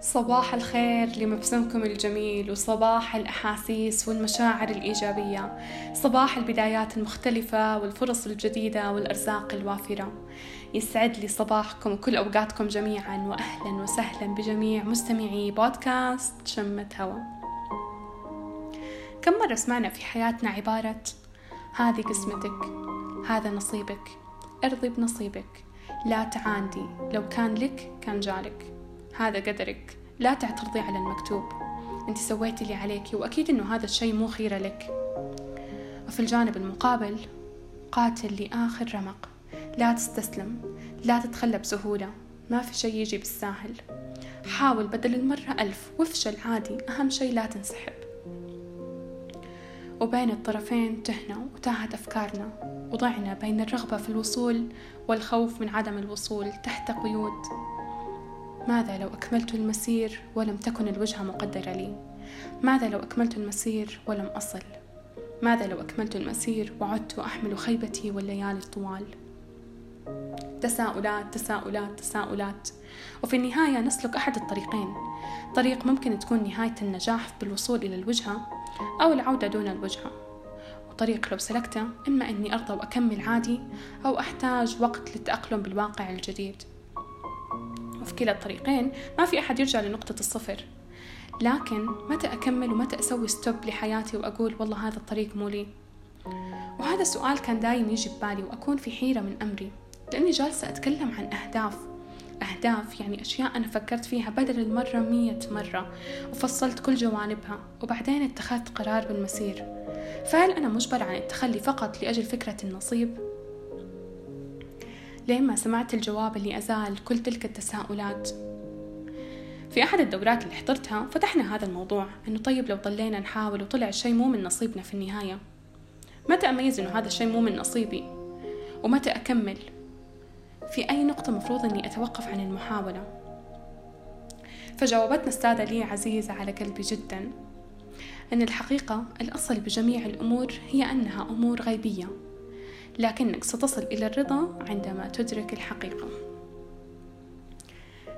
صباح الخير لمبسمكم الجميل وصباح الأحاسيس والمشاعر الإيجابية. صباح البدايات المختلفة والفرص الجديدة والأرزاق الوافرة. يسعد لي صباحكم وكل أوقاتكم جميعا وأهلا وسهلا بجميع مستمعي بودكاست شمة هوا كم مرة سمعنا في حياتنا عبارة هذه قسمتك هذا نصيبك ارضي بنصيبك لا تعاندي لو كان لك كان جالك هذا قدرك. لا تعترضي على المكتوب. انت سويتي اللي عليك وأكيد إنه هذا الشيء مو خيرة لك. وفي الجانب المقابل قاتل لآخر رمق. لا تستسلم. لا تتخلى بسهولة. ما في شيء يجي بالساهل. حاول بدل المرة ألف. وافشل عادي. أهم شيء لا تنسحب. وبين الطرفين تهنأ وتاهت أفكارنا. وضعنا بين الرغبة في الوصول والخوف من عدم الوصول تحت قيود. ماذا لو أكملت المسير ولم تكن الوجهة مقدرة لي؟ ماذا لو أكملت المسير ولم أصل؟ ماذا لو أكملت المسير وعدت أحمل خيبتي والليالي الطوال؟ تساؤلات تساؤلات تساؤلات. وفي النهاية نسلك أحد الطريقين. طريق ممكن تكون نهاية النجاح بالوصول إلى الوجهة أو العودة دون الوجهة. وطريق لو سلكته إما أني أرضى وأكمل عادي أو أحتاج وقت للتأقلم بالواقع الجديد. وفي كلا الطريقين ما في أحد يرجع لنقطة الصفر. لكن متى أكمل ومتى أسوي ستوب لحياتي وأقول والله هذا الطريق مو لي؟ وهذا السؤال كان دايم يجي ببالي وأكون في حيرة من أمري لأني جالسة أتكلم عن أهداف. أهداف يعني أشياء أنا فكرت فيها بدل المرة مية مرة وفصلت كل جوانبها وبعدين اتخذت قرار بالمسير. فهل أنا مجبرة عن التخلي فقط لأجل فكرة النصيب؟ لين ما سمعت الجواب اللي أزال كل تلك التساؤلات؟ في أحد الدورات اللي حضرتها فتحنا هذا الموضوع إنه طيب لو ضلينا نحاول وطلع الشيء مو من نصيبنا في النهاية. متى أميز إنه هذا الشيء مو من نصيبي؟ ومتى أكمل؟ في أي نقطة مفروض إني أتوقف عن المحاولة؟ فجاوبتنا أستاذة لي عزيزة على قلبي جدا أن الحقيقة الأصل بجميع الأمور هي أنها أمور غيبية. لكنك ستصل إلى الرضا عندما تدرك الحقيقة.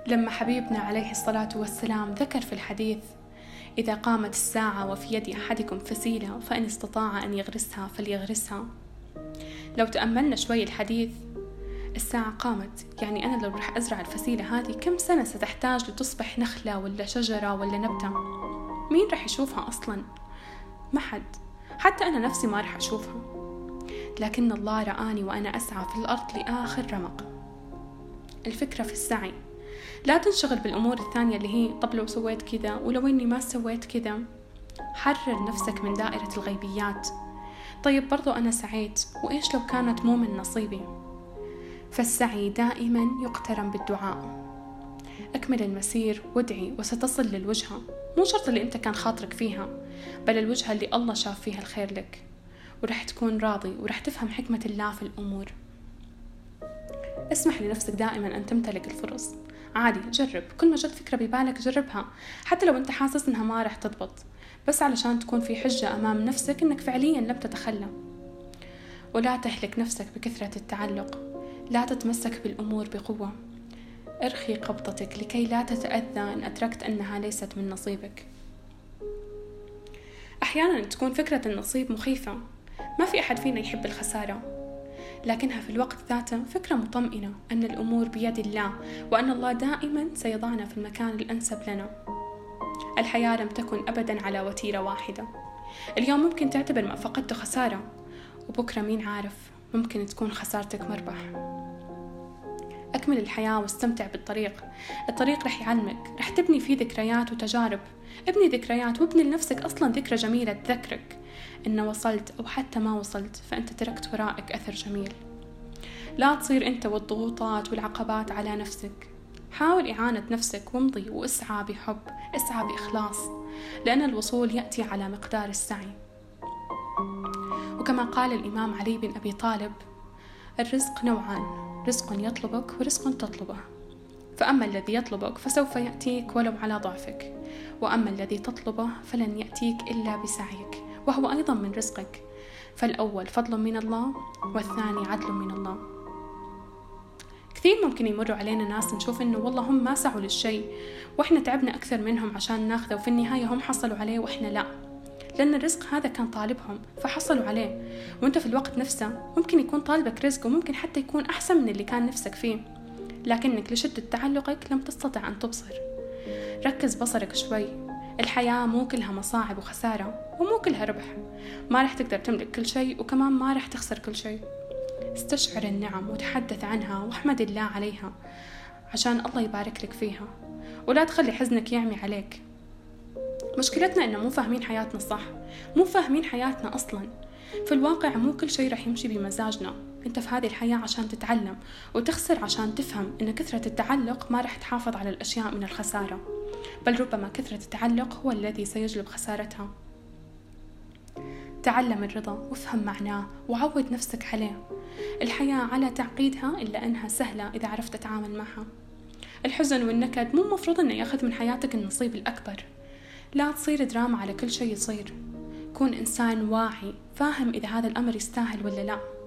لما حبيبنا عليه الصلاة والسلام ذكر في الحديث إذا قامت الساعة وفي يد أحدكم فسيلة فإن استطاع أن يغرسها فليغرسها. لو تأملنا شوي الحديث الساعة قامت. يعني أنا لو رح أزرع الفسيلة هذه كم سنة ستحتاج لتصبح نخلة ولا شجرة ولا نبتة؟ مين رح يشوفها أصلا؟ ما حد. حتى أنا نفسي ما رح أشوفها. لكن الله رآني وأنا أسعى في الأرض لآخر رمق. الفكرة في السعي. لا تنشغل بالأمور الثانية اللي هي طب لو سويت كذا ولو إني ما سويت كذا. حرر نفسك من دائرة الغيبيات. طيب برضو أنا سعيت وإيش لو كانت مو من نصيبي؟ فالسعي دائما يقترن بالدعاء. أكمل المسير وادعي وستصل للوجهة. مو شرط اللي أنت كان خاطرك فيها بل الوجهة اللي الله شاف فيها الخير لك. ورح تكون راضي ورح تفهم حكمة الله في الأمور. اسمح لنفسك دائما أن تمتلك الفرص. عادي جرب. كل ما جت فكرة ببالك جربها. حتى لو أنت حاسس إنها ما رح تضبط. بس علشان تكون في حجة أمام نفسك إنك فعليا لم تتخلى. ولا تهلك نفسك بكثرة التعلق. لا تتمسك بالأمور بقوة. ارخي قبضتك لكي لا تتأذى إن أدركت أنها ليست من نصيبك. أحيانا تكون فكرة النصيب مخيفة. ما في أحد فينا يحب الخسارة. لكنها في الوقت ذاته فكرة مطمئنة أن الأمور بيد الله وأن الله دائما سيضعنا في المكان الأنسب لنا. الحياة لم تكن أبدا على وتيرة واحدة. اليوم ممكن تعتبر ما فقدته خسارة وبكرة مين عارف ممكن تكون خسارتك مربح. أكمل الحياة واستمتع بالطريق. الطريق رح يعلمك رح تبني فيه ذكريات وتجارب. ابني ذكريات وابني لنفسك أصلا ذكرى جميلة تذكرك. إن وصلت أو حتى ما وصلت فأنت تركت ورائك أثر جميل. لا تصير أنت والضغوطات والعقبات على نفسك. حاول إعانة نفسك وامضي واسعى بحب اسعى بإخلاص لأن الوصول يأتي على مقدار السعي. وكما قال الإمام علي بن أبي طالب الرزق نوعان رزق يطلبك ورزق تطلبه. فأما الذي يطلبك فسوف يأتيك ولو على ضعفك وأما الذي تطلبه فلن يأتيك إلا بسعيك. وهو أيضا من رزقك. فالأول فضل من الله والثاني عدل من الله. كثير ممكن يمروا علينا ناس نشوف إنه والله هم ما سعوا للشيء وإحنا تعبنا أكثر منهم عشان ناخذه وفي النهاية هم حصلوا عليه وإحنا لا. لأن الرزق هذا كان طالبهم فحصلوا عليه. وأنت في الوقت نفسه ممكن يكون طالبك رزق وممكن حتى يكون أحسن من اللي كان نفسك فيه. لكنك لشدة تعلقك لم تستطع أن تبصر. ركز بصرك شوي. الحياة مو كلها مصاعب وخسارة ومو كلها ربح. ما رح تقدر تملك كل شيء وكمان ما رح تخسر كل شيء. استشعر النعم وتحدث عنها واحمد الله عليها عشان الله يبارك لك فيها. ولا تخلي حزنك يعمي عليك. مشكلتنا إنه مو فاهمين حياتنا صح مو فاهمين حياتنا أصلا. في الواقع مو كل شيء رح يمشي بمزاجنا. أنت في هذه الحياة عشان تتعلم وتخسر عشان تفهم إن كثرة التعلق ما رح تحافظ على الأشياء من الخسارة. بل ربما كثرة التعلق هو الذي سيجلب خسارتها. تعلم الرضا وافهم معناه وعود نفسك عليه. الحياة على تعقيدها إلا أنها سهلة إذا عرفت تتعامل معها. الحزن والنكد مو مفروض أنه يأخذ من حياتك النصيب الأكبر. لا تصير دراما على كل شيء يصير. كون إنسان واعي فاهم إذا هذا الأمر يستاهل ولا لا.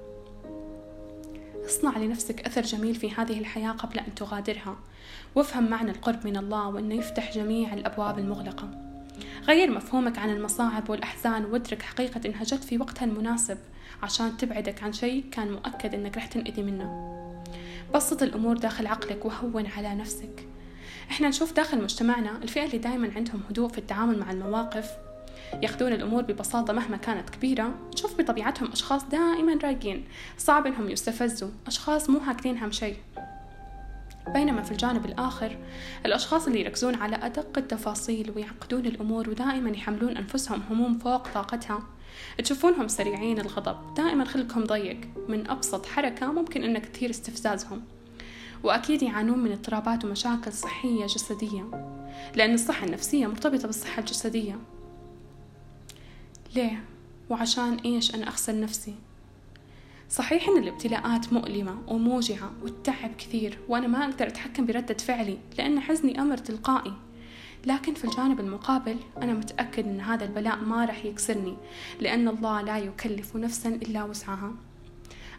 اصنع لنفسك أثر جميل في هذه الحياة قبل أن تغادرها. وافهم معنى القرب من الله وأنه يفتح جميع الأبواب المغلقة. غير مفهومك عن المصاعب والأحزان وادرك حقيقة إنها جت في وقتها المناسب عشان تبعدك عن شيء كان مؤكد إنك رح تنأذي منه. بسط الأمور داخل عقلك وهون على نفسك. إحنا نشوف داخل مجتمعنا الفئة اللي دايما عندهم هدوء في التعامل مع المواقف ياخذون الأمور ببساطة مهما كانت كبيرة. نشوف بطبيعتهم أشخاص دائما رايقين صعب إنهم يستفزوا. أشخاص مو هاكلين هم شيء. بينما في الجانب الآخر الأشخاص اللي يركزون على أدق التفاصيل ويعقدون الأمور ودائما يحملون أنفسهم هموم فوق طاقتها. تشوفونهم سريعين الغضب. دائما خلقهم ضيق. من أبسط حركة ممكن أنك تثير استفزازهم. وأكيد يعانون من اضطرابات ومشاكل صحية جسدية. لأن الصحة النفسية مرتبطة بالصحة الجسدية. ليه؟ وعشان إيش أنا أخسر نفسي؟ صحيح إن الابتلاءات مؤلمة وموجعة والتعب كثير وأنا ما أقدر أتحكم بردة فعلي لأن حزني أمر تلقائي لكن في الجانب المقابل أنا متأكد أن هذا البلاء ما رح يكسرني لأن الله لا يكلف نفسا إلا وسعها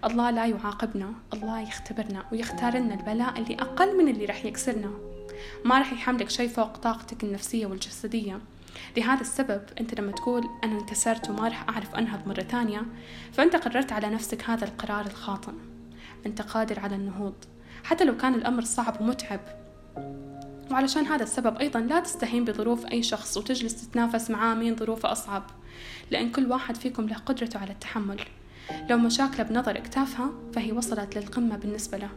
الله لا يعاقبنا الله يختبرنا ويختار لنا البلاء اللي أقل من اللي رح يكسرنا ما رح يحملك شيء فوق طاقتك النفسية والجسدية لهذا السبب أنت لما تقول أنا انكسرت وما رح أعرف أنهض مرة ثانية فأنت قررت على نفسك هذا القرار الخاطئ. أنت قادر على النهوض حتى لو كان الأمر صعب ومتعب. وعلشان هذا السبب أيضا لا تستهين بظروف أي شخص وتجلس تتنافس معاه مين ظروفه أصعب لأن كل واحد فيكم له قدرته على التحمل. لو مشاكله بنظرك تافهة فهي وصلت للقمة بالنسبة له.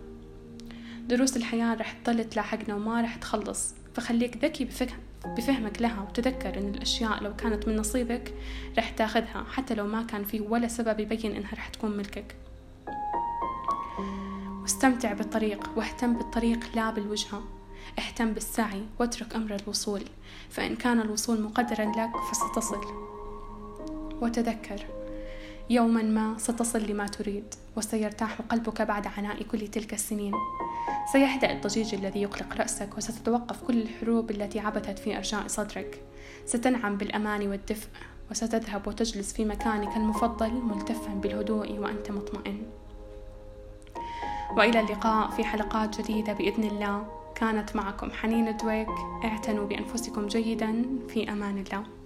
دروس الحياة رح تضل تلاحقنا وما رح تخلص فخليك ذكي بفهم بفهمك لها وتذكر أن الأشياء لو كانت من نصيبك رح تاخذها حتى لو ما كان في ولا سبب يبين أنها رح تكون ملكك. واستمتع بالطريق واهتم بالطريق لا بالوجهة اهتم بالسعي واترك أمر الوصول فإن كان الوصول مقدرا لك فستصل. وتذكر يوما ما ستصل لما تريد وسيرتاح قلبك بعد عناء كل تلك السنين. سيهدأ الضجيج الذي يقلق رأسك وستتوقف كل الحروب التي عبثت في أرجاء صدرك. ستنعم بالأمان والدفء وستذهب وتجلس في مكانك المفضل ملتفا بالهدوء وأنت مطمئن. وإلى اللقاء في حلقات جديدة بإذن الله. كانت معكم حنين دويك اعتنوا بأنفسكم جيدا. في أمان الله.